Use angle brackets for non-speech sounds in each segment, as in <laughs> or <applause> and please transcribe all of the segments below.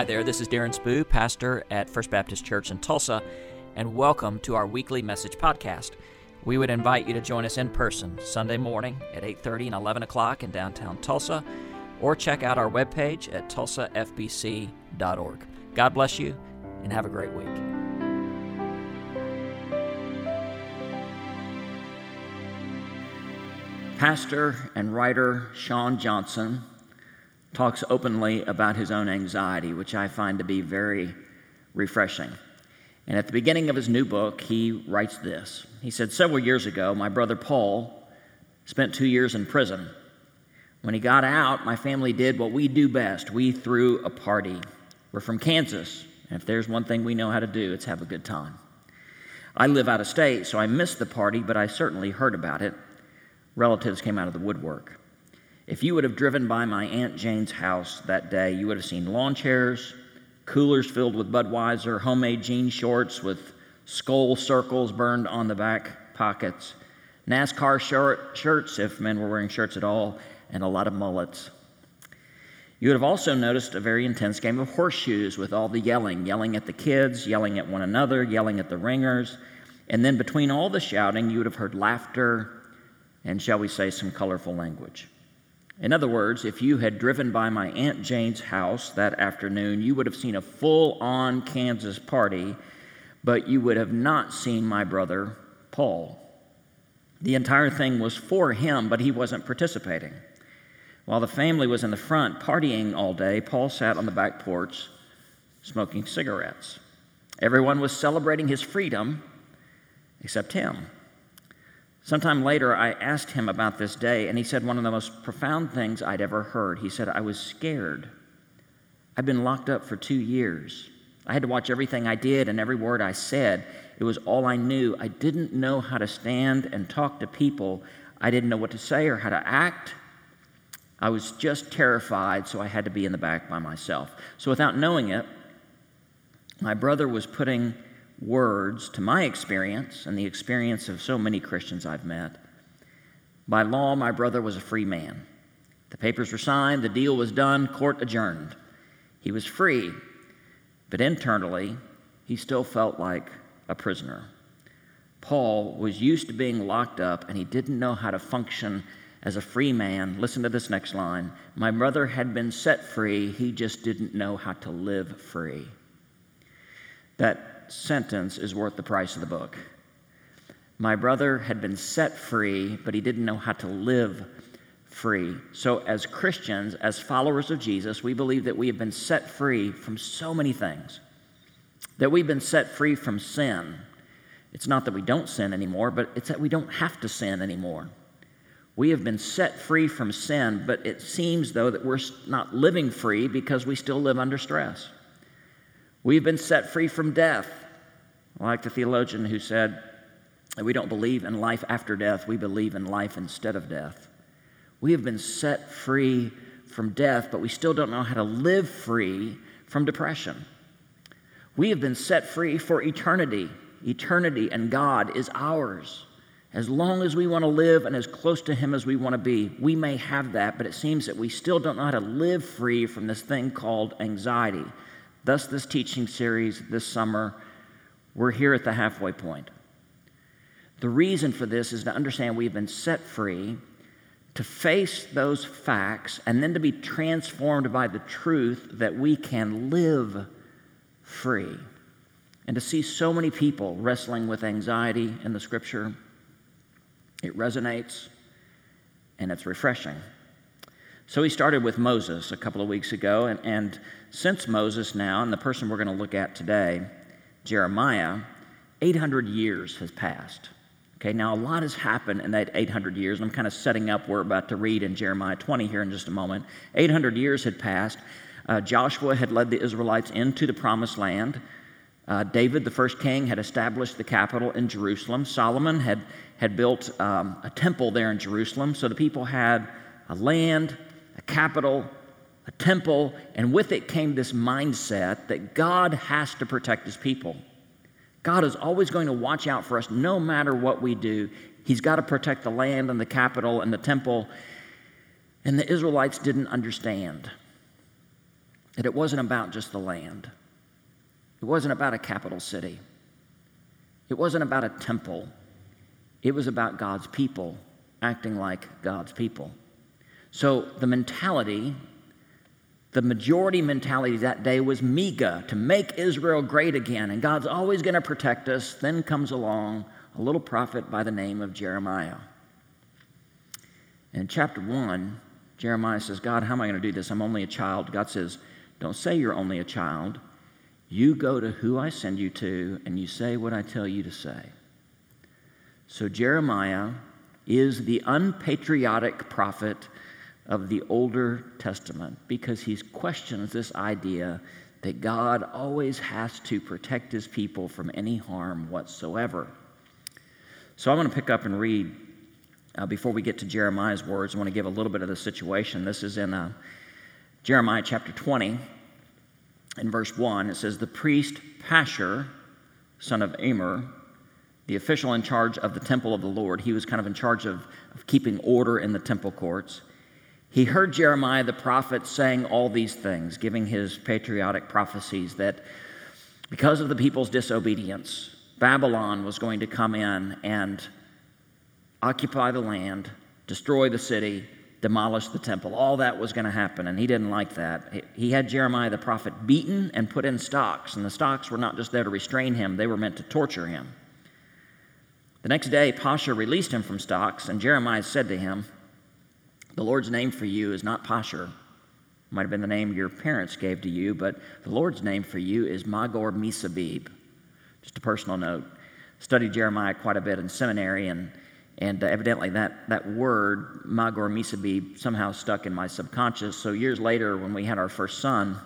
Hi there, this is Darren Spoo, pastor at First Baptist Church in Tulsa, and welcome to our weekly message podcast. We would invite you to join us in person Sunday morning at 8:30 and 11 o'clock in downtown Tulsa, or check out our webpage at tulsafbc.org. God bless you, and have a great week. Pastor and writer Shawn Johnson talks openly about his own anxiety, which I find to be very refreshing. And at the beginning of his new book, he writes this. He said, Several years ago, my brother Paul spent two years in prison. When he got out, my family did what we do best we threw a party. We're from Kansas, and if there's one thing we know how to do, it's have a good time. I live out of state, so I missed the party, but I certainly heard about it. Relatives came out of the woodwork. If you would have driven by my Aunt Jane's house that day, you would have seen lawn chairs, coolers filled with Budweiser, homemade jean shorts with skull circles burned on the back pockets, NASCAR short, shirts, if men were wearing shirts at all, and a lot of mullets. You would have also noticed a very intense game of horseshoes with all the yelling, yelling at the kids, yelling at one another, yelling at the ringers. And then between all the shouting, you would have heard laughter and, shall we say, some colorful language. In other words, if you had driven by my Aunt Jane's house that afternoon, you would have seen a full on Kansas party, but you would have not seen my brother Paul. The entire thing was for him, but he wasn't participating. While the family was in the front partying all day, Paul sat on the back porch smoking cigarettes. Everyone was celebrating his freedom except him. Sometime later, I asked him about this day, and he said one of the most profound things I'd ever heard. He said, I was scared. I'd been locked up for two years. I had to watch everything I did and every word I said. It was all I knew. I didn't know how to stand and talk to people. I didn't know what to say or how to act. I was just terrified, so I had to be in the back by myself. So, without knowing it, my brother was putting words to my experience and the experience of so many Christians I've met. By law, my brother was a free man. The papers were signed, the deal was done, court adjourned. He was free, but internally, he still felt like a prisoner. Paul was used to being locked up and he didn't know how to function as a free man. Listen to this next line. My brother had been set free, he just didn't know how to live free. That sentence is worth the price of the book. My brother had been set free, but he didn't know how to live free. So, as Christians, as followers of Jesus, we believe that we have been set free from so many things. That we've been set free from sin. It's not that we don't sin anymore, but it's that we don't have to sin anymore. We have been set free from sin, but it seems, though, that we're not living free because we still live under stress. We've been set free from death. Like the theologian who said we don't believe in life after death, we believe in life instead of death. We have been set free from death, but we still don't know how to live free from depression. We have been set free for eternity. Eternity and God is ours. As long as we want to live and as close to Him as we want to be, we may have that, but it seems that we still don't know how to live free from this thing called anxiety. Thus, this teaching series this summer, we're here at the halfway point. The reason for this is to understand we've been set free to face those facts and then to be transformed by the truth that we can live free. And to see so many people wrestling with anxiety in the scripture, it resonates and it's refreshing. So he started with Moses a couple of weeks ago, and, and since Moses now, and the person we're going to look at today, Jeremiah, 800 years has passed. Okay, now a lot has happened in that 800 years, and I'm kind of setting up, we're about to read in Jeremiah 20 here in just a moment. 800 years had passed. Uh, Joshua had led the Israelites into the promised land. Uh, David, the first king, had established the capital in Jerusalem. Solomon had, had built um, a temple there in Jerusalem. So the people had a land, a capital, a temple, and with it came this mindset that God has to protect his people. God is always going to watch out for us no matter what we do. He's got to protect the land and the capital and the temple. And the Israelites didn't understand. that it wasn't about just the land, it wasn't about a capital city, it wasn't about a temple, it was about God's people acting like God's people. So the mentality, the majority mentality that day was mega, to make Israel great again, and God's always going to protect us. Then comes along a little prophet by the name of Jeremiah. In chapter 1, Jeremiah says, God, how am I going to do this? I'm only a child. God says, Don't say you're only a child. You go to who I send you to, and you say what I tell you to say. So Jeremiah is the unpatriotic prophet of the Older Testament because he questions this idea that God always has to protect his people from any harm whatsoever. So I'm going to pick up and read. Uh, before we get to Jeremiah's words, I want to give a little bit of the situation. This is in uh, Jeremiah chapter 20, in verse 1. It says, The priest Pashur, son of Immer, the official in charge of the temple of the Lord, he was kind of in charge of, of keeping order in the temple courts. He heard Jeremiah the prophet saying all these things, giving his patriotic prophecies that because of the people's disobedience, Babylon was going to come in and occupy the land, destroy the city, demolish the temple. All that was going to happen, and he didn't like that. He had Jeremiah the prophet beaten and put in stocks, and the stocks were not just there to restrain him, they were meant to torture him. The next day, Pashur released him from stocks, and Jeremiah said to him, the Lord's name for you is not Pashur. Might have been the name your parents gave to you, but the Lord's name for you is Magor Misabib. Just a personal note. Studied Jeremiah quite a bit in seminary, and, and uh, evidently that, that word, Magor Misabib, somehow stuck in my subconscious. So years later, when we had our first son,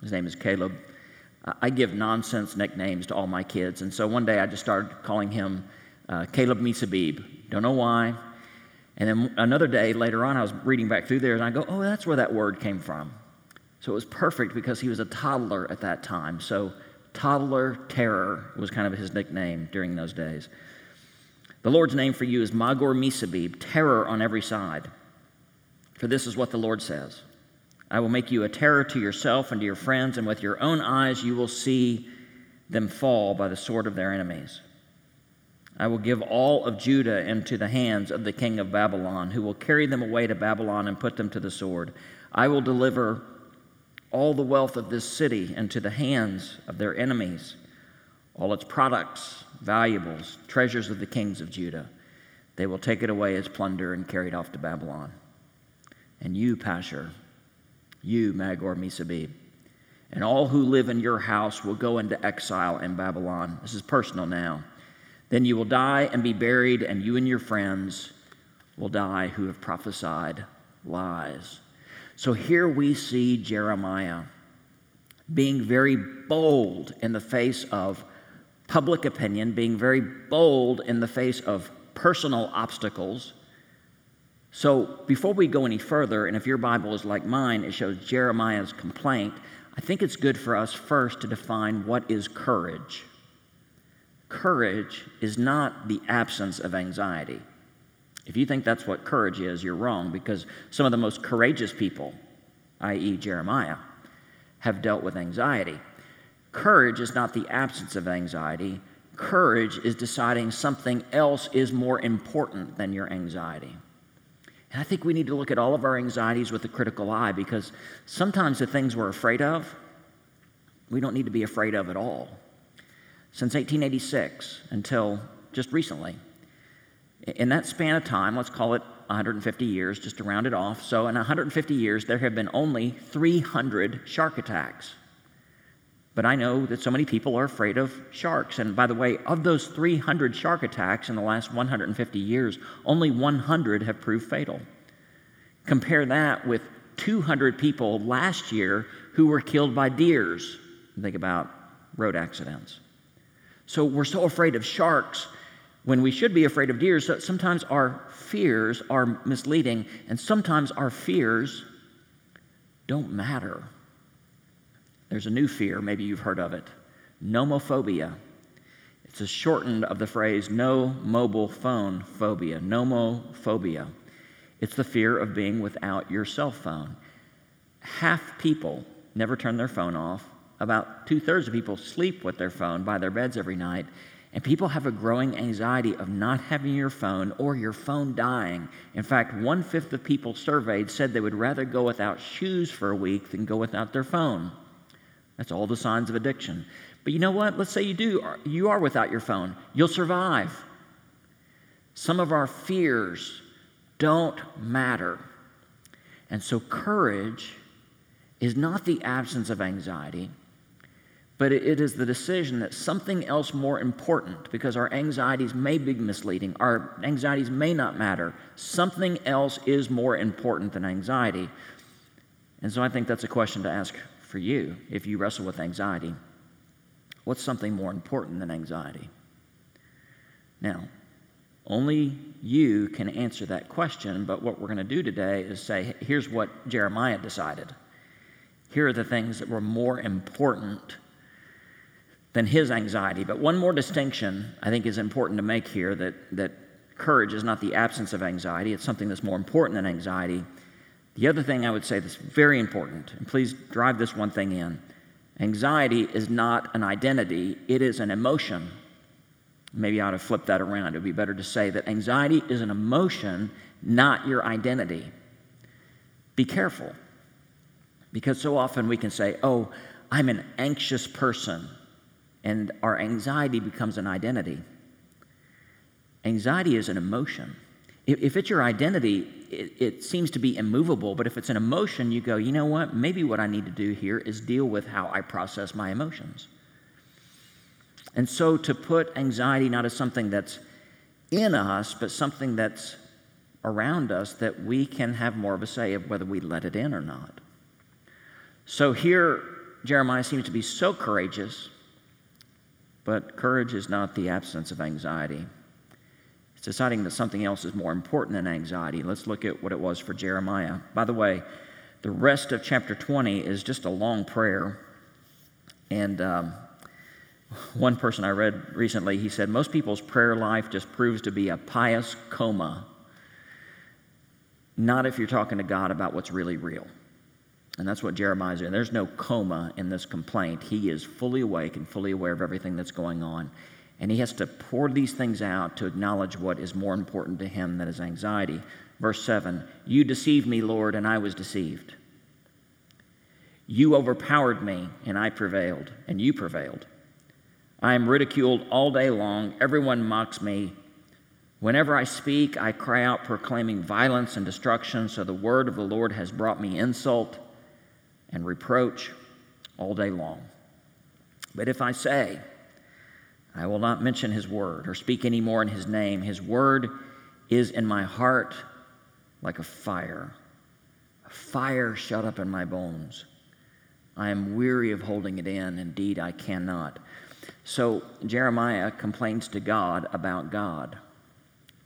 his name is Caleb, I give nonsense nicknames to all my kids. And so one day I just started calling him uh, Caleb Misabib. Don't know why. And then another day later on, I was reading back through there and I go, oh, that's where that word came from. So it was perfect because he was a toddler at that time. So toddler terror was kind of his nickname during those days. The Lord's name for you is Magor Misabib, terror on every side. For this is what the Lord says I will make you a terror to yourself and to your friends, and with your own eyes you will see them fall by the sword of their enemies. I will give all of Judah into the hands of the king of Babylon, who will carry them away to Babylon and put them to the sword. I will deliver all the wealth of this city into the hands of their enemies, all its products, valuables, treasures of the kings of Judah. They will take it away as plunder and carry it off to Babylon. And you, Pashur, you, Magor Misabib, and all who live in your house will go into exile in Babylon. This is personal now. Then you will die and be buried, and you and your friends will die who have prophesied lies. So here we see Jeremiah being very bold in the face of public opinion, being very bold in the face of personal obstacles. So before we go any further, and if your Bible is like mine, it shows Jeremiah's complaint, I think it's good for us first to define what is courage courage is not the absence of anxiety. If you think that's what courage is, you're wrong because some of the most courageous people, i.e., Jeremiah, have dealt with anxiety. Courage is not the absence of anxiety. Courage is deciding something else is more important than your anxiety. And I think we need to look at all of our anxieties with a critical eye because sometimes the things we're afraid of, we don't need to be afraid of at all since 1886 until just recently. In that span of time, let's call it 150 years, just to round it off. So, in 150 years, there have been only 300 shark attacks. But I know that so many people are afraid of sharks. And by the way, of those 300 shark attacks in the last 150 years, only 100 have proved fatal. Compare that with 200 people last year who were killed by deers. Think about road accidents. So we're so afraid of sharks when we should be afraid of deer. So sometimes our fears are misleading, and sometimes our fears don't matter. There's a new fear, maybe you've heard of it nomophobia. It's a shortened of the phrase no mobile phone phobia, nomophobia. It's the fear of being without your cell phone. Half people never turn their phone off. About two thirds of people sleep with their phone by their beds every night. And people have a growing anxiety of not having your phone or your phone dying. In fact, one fifth of people surveyed said they would rather go without shoes for a week than go without their phone. That's all the signs of addiction. But you know what? Let's say you do, uh, you are without your phone. You'll survive. Some of our fears don't matter. And so, courage is not the absence of anxiety, but it is the decision that something else more important, because our anxieties may be misleading, our anxieties may not matter, something else is more important than anxiety. And so, I think that's a question to ask for you if you wrestle with anxiety. What's something more important than anxiety? Now, only you can answer that question, but what we're going to do today is say, here's what Jeremiah decided. Here are the things that were more important than his anxiety. But one more distinction I think is important to make here that, that courage is not the absence of anxiety, it's something that's more important than anxiety. The other thing I would say that's very important, and please drive this one thing in anxiety is not an identity, it is an emotion. Maybe I ought to flip that around. It would be better to say that anxiety is an emotion, not your identity. Be careful. Because so often we can say, oh, I'm an anxious person, and our anxiety becomes an identity. Anxiety is an emotion. If it's your identity, it, it, seems to be immovable, but if it's an emotion, you go, you know what? Maybe what I need to do here is deal with how I process my emotions. And so to put anxiety not as something that's in us, but something that's around us that we can have more of a say of whether we let it in or not. So here, Jeremiah seems to be so courageous, but courage is not the absence of anxiety. It's deciding that something else is more important than anxiety. Let's look at what it was for Jeremiah. By the way, the rest of chapter 20 is just a long prayer. And um, one person I read recently, he said, Most people's prayer life just proves to be a pious coma. Not if you're talking to God about what's really real. And that's what Jeremiah's doing. There's no coma in this complaint. He is fully awake and fully aware of everything that's going on. And he has to pour these things out to acknowledge what is more important to him than his anxiety. Verse 7 You deceived me, Lord, and I was deceived. You overpowered me, and I prevailed, and you prevailed. I am ridiculed all day long. Everyone mocks me. Whenever I speak, I cry out proclaiming violence and destruction, so the word of the Lord has brought me insult and reproach all day long. But if I say, I will not mention his word or speak any more in his name, his word is in my heart like a fire, a fire shut up in my bones. I am weary of holding it in. Indeed, I cannot. So Jeremiah complains to God about God.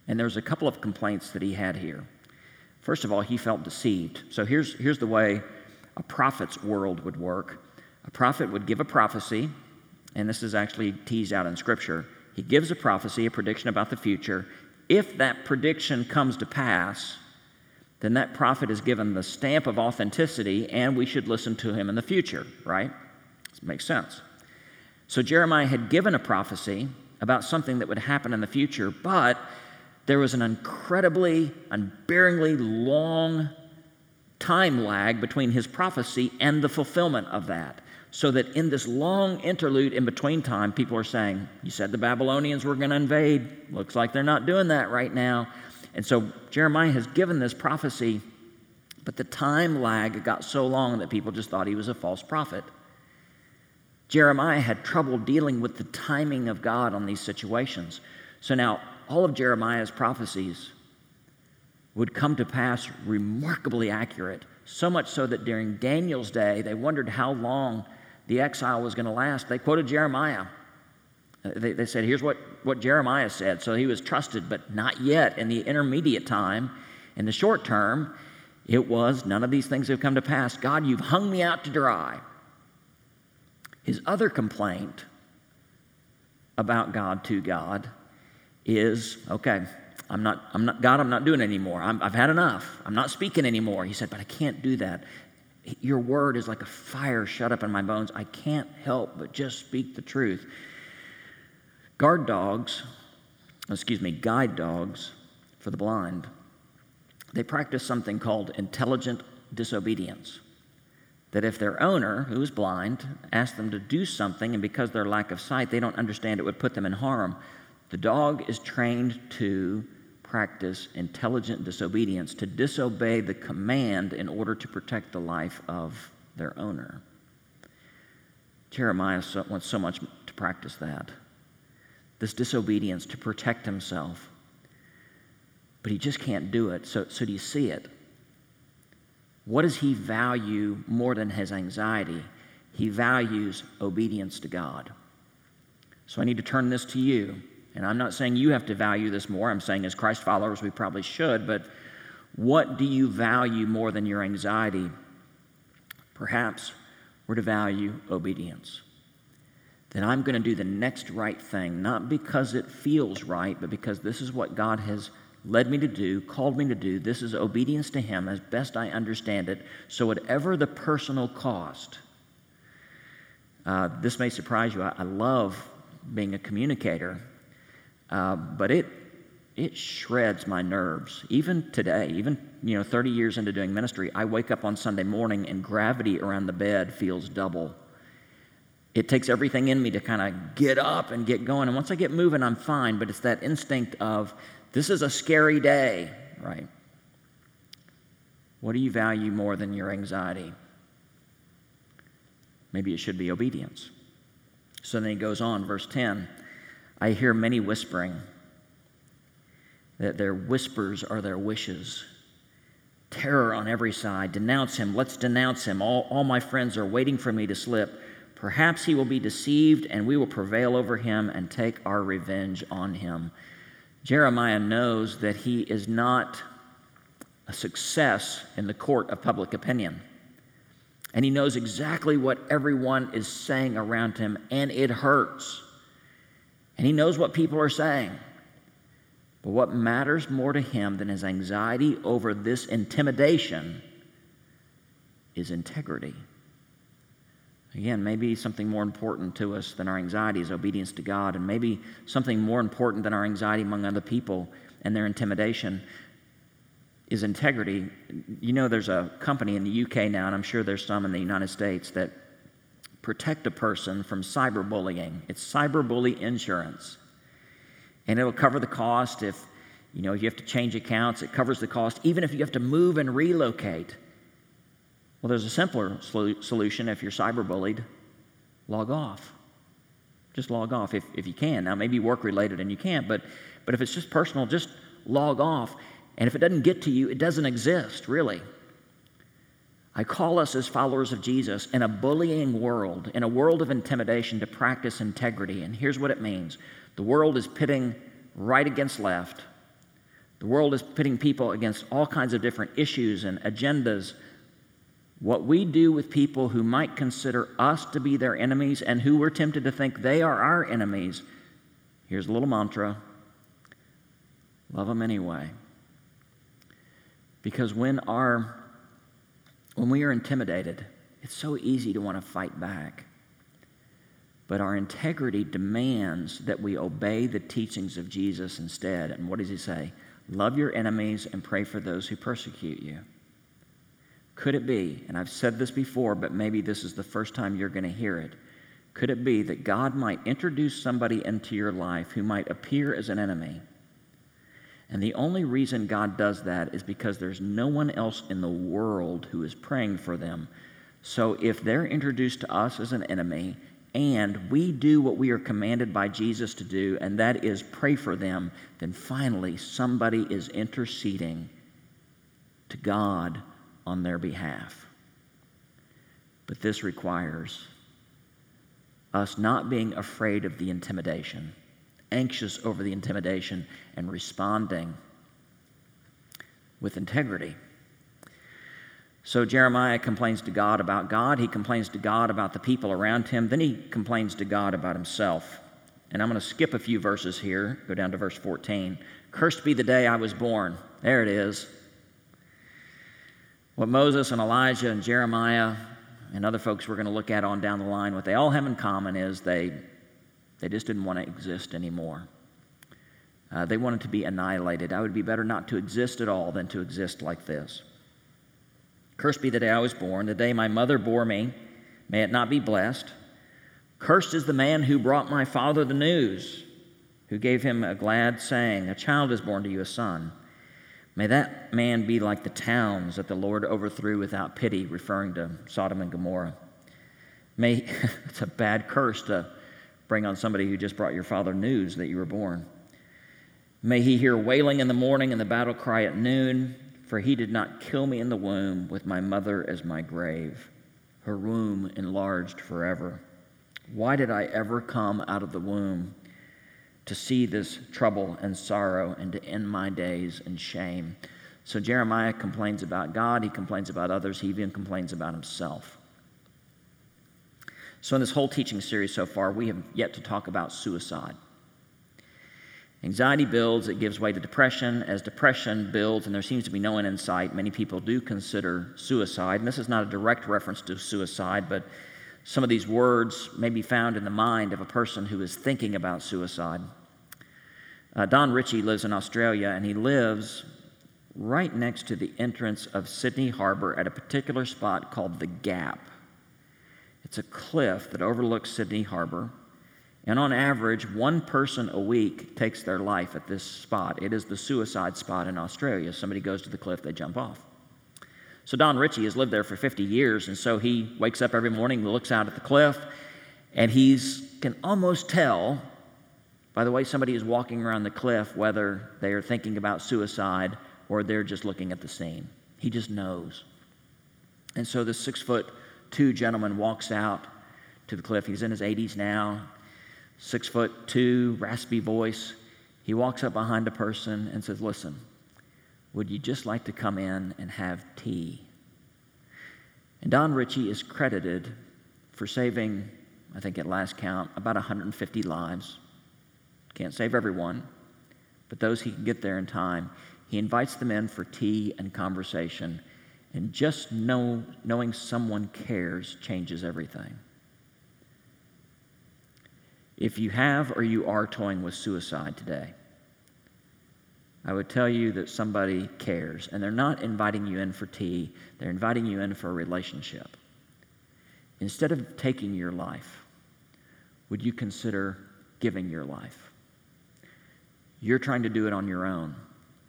And there's a couple of complaints that he had here. First of all, he felt deceived. So here's, here's the way a prophet's world would work a prophet would give a prophecy, and this is actually teased out in Scripture. He gives a prophecy, a prediction about the future. If that prediction comes to pass, then that prophet is given the stamp of authenticity, and we should listen to him in the future, right? This makes sense. So Jeremiah had given a prophecy about something that would happen in the future, but there was an incredibly, unbearingly long time lag between his prophecy and the fulfillment of that. So that in this long interlude in between time, people are saying, You said the Babylonians were going to invade. Looks like they're not doing that right now. And so Jeremiah has given this prophecy, but the time lag got so long that people just thought he was a false prophet. Jeremiah had trouble dealing with the timing of God on these situations. So now, all of Jeremiah's prophecies would come to pass remarkably accurate, so much so that during Daniel's day, they wondered how long the exile was going to last. They quoted Jeremiah. Uh, they, they said, Here's what, what Jeremiah said. So he was trusted, but not yet. In the intermediate time, in the short term, it was none of these things have come to pass. God, you've hung me out to dry. His other complaint about God to God is okay, I'm not, I'm not God, I'm not doing it anymore. i have had enough. I'm not speaking anymore. He said, but I can't do that. Your word is like a fire shut up in my bones. I can't help but just speak the truth. Guard dogs, excuse me, guide dogs for the blind, they practice something called intelligent disobedience. That if their owner, who is blind, asks them to do something, and because their lack of sight, they don't understand it would put them in harm, the dog is trained to practice intelligent disobedience, to disobey the command in order to protect the life of their owner. Jeremiah wants so much to practice that this disobedience to protect himself. But he just can't do it. So, so do you see it? What does he value more than his anxiety? He values obedience to God. So I need to turn this to you. And I'm not saying you have to value this more. I'm saying as Christ followers, we probably should. But what do you value more than your anxiety? Perhaps we're to value obedience that I'm going to do the next right thing, not because it feels right, but because this is what God has led me to do, called me to do. This is obedience to Him as best I understand it. So, whatever the personal cost, uh, this may surprise you. I, I, love being a communicator, uh, but it it shreds my nerves. Even today, even you know, 30 years into doing ministry, I wake up on Sunday morning and gravity around the bed feels double it takes everything in me to kind of get up and get going. And once I get moving, I'm fine. But it's that instinct of, this is a scary day, right? What do you value more than your anxiety? Maybe it should be obedience. So then he goes on, verse 10 I hear many whispering, that their whispers are their wishes. Terror on every side. Denounce him. Let's denounce him. All, all my friends are waiting for me to slip. Perhaps he will be deceived, and we will prevail over him and take our revenge on him. Jeremiah knows that he is not a success in the court of public opinion. And he knows exactly what everyone is saying around him, and it hurts. And he knows what people are saying. But what matters more to him than his anxiety over this intimidation is integrity. Again, maybe something more important to us than our anxiety is obedience to God, and maybe something more important than our anxiety among other people and their intimidation is integrity. You know, there's a company in the UK now, and I'm sure there's some in the United States that protect a person from cyberbullying. It's cyberbully insurance. And it'll cover the cost if, you know, if you have to change accounts, it covers the cost, even if you have to move and relocate. Well, there's a simpler solution if you're cyberbullied log off. Just log off if, if you can. Now, maybe work related and you can't, but, but if it's just personal, just log off. And if it doesn't get to you, it doesn't exist, really. I call us as followers of Jesus in a bullying world, in a world of intimidation, to practice integrity. And here's what it means the world is pitting right against left, the world is pitting people against all kinds of different issues and agendas what we do with people who might consider us to be their enemies and who we're tempted to think they are our enemies, here's a little mantra love them anyway. Because when, our, when we are intimidated, it's so easy to want to fight back. But our integrity demands that we obey the teachings of Jesus instead. And what does he say? Love your enemies and pray for those who persecute you. Could it be, and I've said this before, but maybe this is the first time you're going to hear it, could it be that God might introduce somebody into your life who might appear as an enemy? And the only reason God does that is because there's no one else in the world who is praying for them. So if they're introduced to us as an enemy and we do what we are commanded by Jesus to do, and that is pray for them, then finally somebody is interceding to God on their behalf. But this requires us not being afraid of the intimidation, anxious over the intimidation, and responding with integrity. So Jeremiah complains to God about God. He complains to God about the people around him. Then he complains to God about himself. And I'm going to skip a few verses here, go down to verse 14. Cursed be the day I was born. There it is. What Moses and Elijah and Jeremiah and other folks we're going to look at on down the line, what they all have in common is they, they just didn't want to exist anymore. Uh, they wanted to be annihilated. I would be better not to exist at all than to exist like this. Cursed be the day I was born, the day my mother bore me. May it not be blessed. Cursed is the man who brought my father the news, who gave him a glad saying, A child is born to you, a son. May that man be like the towns that the Lord overthrew without pity, referring to Sodom and Gomorrah. May <laughs> it's a bad curse to bring on somebody who just brought your father news that you were born. May he hear wailing in the morning and the battle cry at noon, for he did not kill me in the womb with my mother as my grave, her womb enlarged forever. Why did I ever come out of the womb to see this trouble and sorrow and to end my days in shame? So Jeremiah complains about God, he complains about others, he even complains about himself. So, in this whole teaching series so far, we have yet to talk about suicide. Anxiety builds, it gives way to depression. As depression builds and there seems to be no end in sight, many people do consider suicide. And this is not a direct reference to suicide, but some of these words may be found in the mind of a person who is thinking about suicide. Uh, Don Ritchie lives in Australia, and he lives right next to the entrance of Sydney Harbor at a particular spot called the Gap. It's a cliff that overlooks Sydney Harbor. And on average, one person a week takes their life at this spot. It is the suicide spot in Australia. Somebody goes to the cliff, they jump off. So Don Ritchie has lived there for 50 years, and so he wakes up every morning, looks out at the cliff, and he can almost tell by the way somebody is walking around the cliff whether they are thinking about suicide or they're just looking at the scene. He just knows. And so this six foot two gentlemen walks out to the cliff. He's in his 80s now six foot two, raspy voice. He walks up behind a person and says, Listen, would you just like to come in and have tea? And Don Ritchie is credited for saving, I think at last count, about 150 lives. Can't save everyone, but those he can get there in time. He invites them in for tea and conversation, and just know, knowing someone cares changes everything. If you have or you are toying with suicide today, I would tell you that somebody cares, and they're not inviting you in for tea, they're inviting you in for a relationship. Instead of taking your life, would you consider giving your life? You're trying to do it on your own,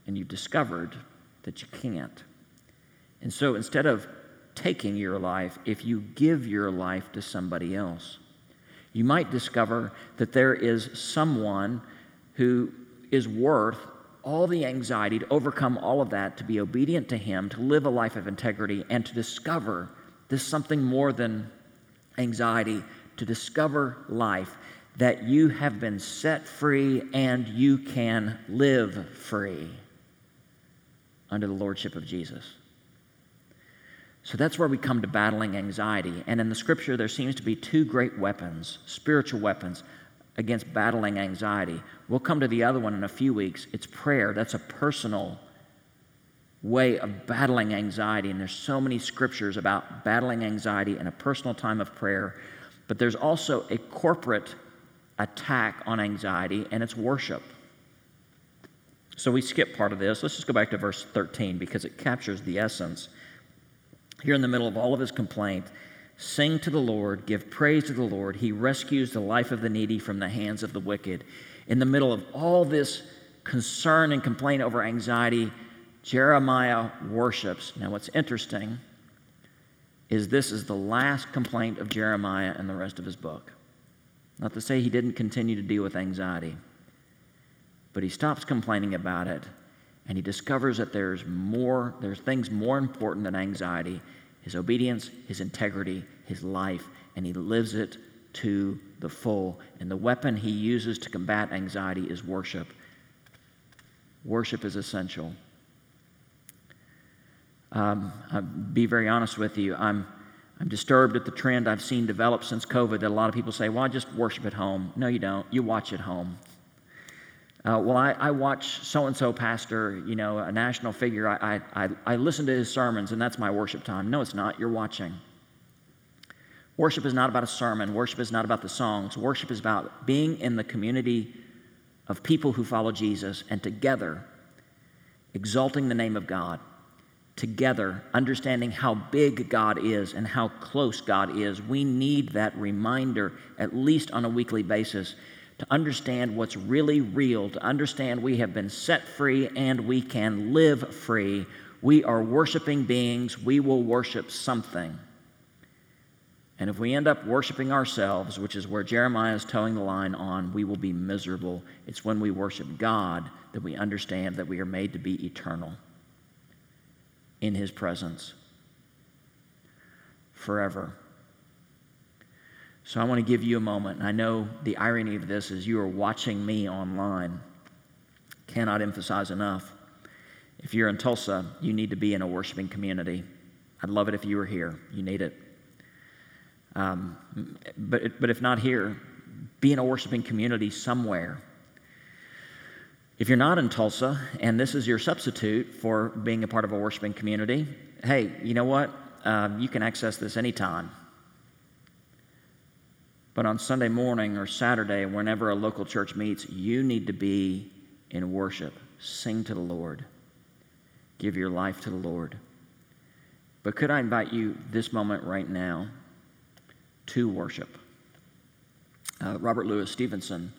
and you've discovered that you can't. And so instead of taking your life, if you give your life to somebody else, you might discover that there is someone who is worth all the anxiety to overcome all of that, to be obedient to Him, to live a life of integrity, and to discover this something more than anxiety, to discover life, that you have been set free and you can live free under the Lordship of Jesus. So that's where we come to battling anxiety. And in the scripture, there seems to be two great weapons, spiritual weapons, against battling anxiety. We'll come to the other one in a few weeks. It's prayer. That's a personal way of battling anxiety. And there's so many scriptures about battling anxiety in a personal time of prayer. But there's also a corporate attack on anxiety, and it's worship. So we skip part of this. Let's just go back to verse 13 because it captures the essence here in the middle of all of his complaint, sing to the Lord, give praise to the Lord. He rescues the life of the needy from the hands of the wicked. In the middle of all this concern and complaint over anxiety, Jeremiah worships. Now, what's interesting is this is the last complaint of Jeremiah in the rest of his book. Not to say he didn't continue to deal with anxiety, but he stops complaining about it and he discovers that there's more, there's things more important than anxiety his obedience, his integrity, his life, and he lives it to the full. And the weapon he uses to combat anxiety is worship. Worship is essential. Um, I'll be very honest with you. I'm, I'm disturbed at the trend I've seen develop since COVID that a lot of people say, well, I just worship at home. No, you don't. You watch at home. Uh, well, I, I watch so and so pastor, you know, a national figure. I, I, I listen to his sermons, and that's my worship time. No, it's not. You're watching. Worship is not about a sermon. Worship is not about the songs. Worship is about being in the community of people who follow Jesus and together exalting the name of God, together understanding how big God is and how close God is. We need that reminder, at least on a weekly basis, to understand what's really real, to understand we have been set free and we can live free. We are worshiping beings, we will worship something. And if we end up worshiping ourselves, which is where Jeremiah is towing the line on, we will be miserable. It's when we worship God that we understand that we are made to be eternal in His presence forever. So I want to give you a moment. I know the irony of this is you are watching me online. Cannot emphasize enough. If you're in Tulsa, you need to be in a worshiping community. I'd love it if you were here. You need it. Um, but, but if not here, be in a worshiping community somewhere. If you're not in Tulsa and this is your substitute for being a part of a worshiping community, hey, you know what? Um, you can access this anytime. But on Sunday morning or Saturday, whenever a local church meets, you need to be in worship. Sing to the Lord. Give your life to the Lord. But could I invite you this moment right now to worship. Uh, Robert Louis Stevenson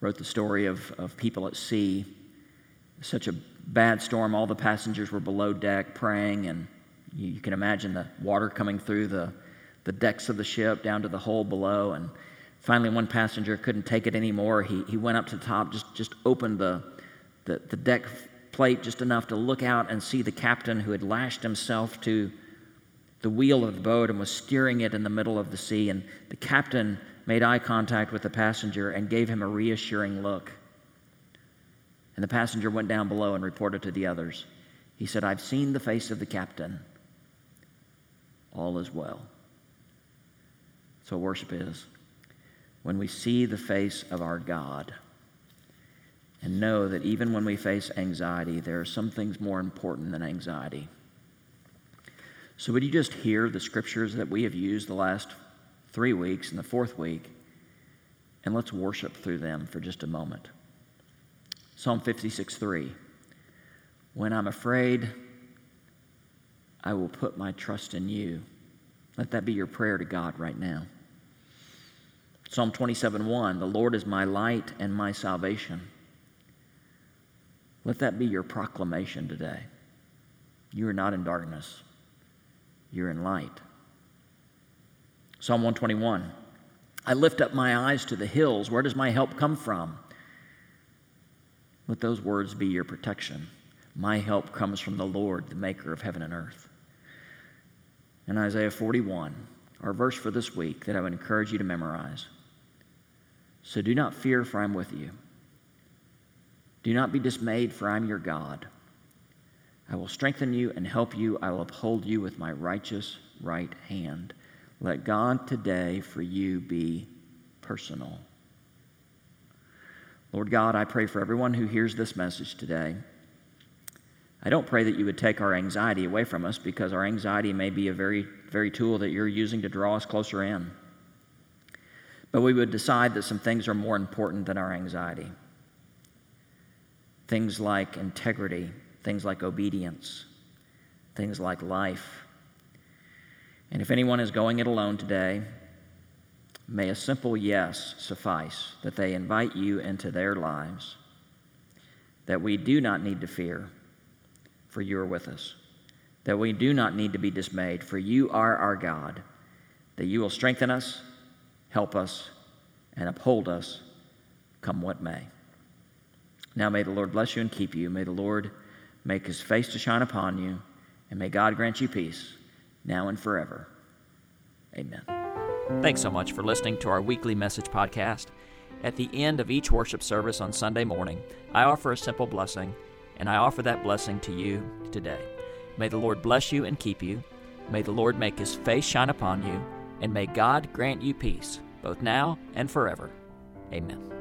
wrote the story of, of people at sea. Such a bad storm, all the passengers were below deck praying, and you, you can imagine the water coming through the, the decks of the ship down to the hole below. And finally, one passenger couldn't take it anymore. He, he went up to the top, just, just opened the, the, the deck plate just enough to look out and see the captain who had lashed himself to the wheel of the boat and was steering it in the middle of the sea. And the captain made eye contact with the passenger and gave him a reassuring look. And the passenger went down below and reported to the others. He said, I've seen the face of the captain. All is well. So worship is when we see the face of our God and know that even when we face anxiety, there are some things more important than anxiety. So, would you just hear the scriptures that we have used the last three weeks and the fourth week, and let's worship through them for just a moment. Psalm 56 3. When I'm afraid, I will put my trust in you. Let that be your prayer to God right now. Psalm 27 1. The Lord is my light and my salvation. Let that be your proclamation today. You are not in darkness you're in light. Psalm 121 I lift up my eyes to the hills. Where does my help come from? Let those words be your protection. My help comes from the Lord, the maker of heaven and earth. And Isaiah 41, our verse for this week that I would encourage you to memorize. So do not fear, for I'm with you. Do not be dismayed, for I'm your God. I will strengthen you and help you. I will uphold you with my righteous right hand. Let God today for you be personal. Lord God, I pray for everyone who hears this message today. I don't pray that you would take our anxiety away from us because our anxiety may be a very, very tool that you're using to draw us closer in. But we would decide that some things are more important than our anxiety. Things like integrity, things like obedience, things like life. And if anyone is going it alone today, may a simple yes suffice that they invite you into their lives, that we do not need to fear, for you are with us, that we do not need to be dismayed, for you are our God, that you will strengthen us, help us, and uphold us, come what may. Now may the Lord bless you and keep you. May the Lord make his face to shine upon you, and may God grant you peace now and forever. Amen. Thanks so much for listening to our weekly message podcast. At the end of each worship service on Sunday morning, I offer a simple blessing, and I offer that blessing to you today. May the Lord bless you and keep you. May the Lord make his face shine upon you, and may God grant you peace, both now and forever. Amen.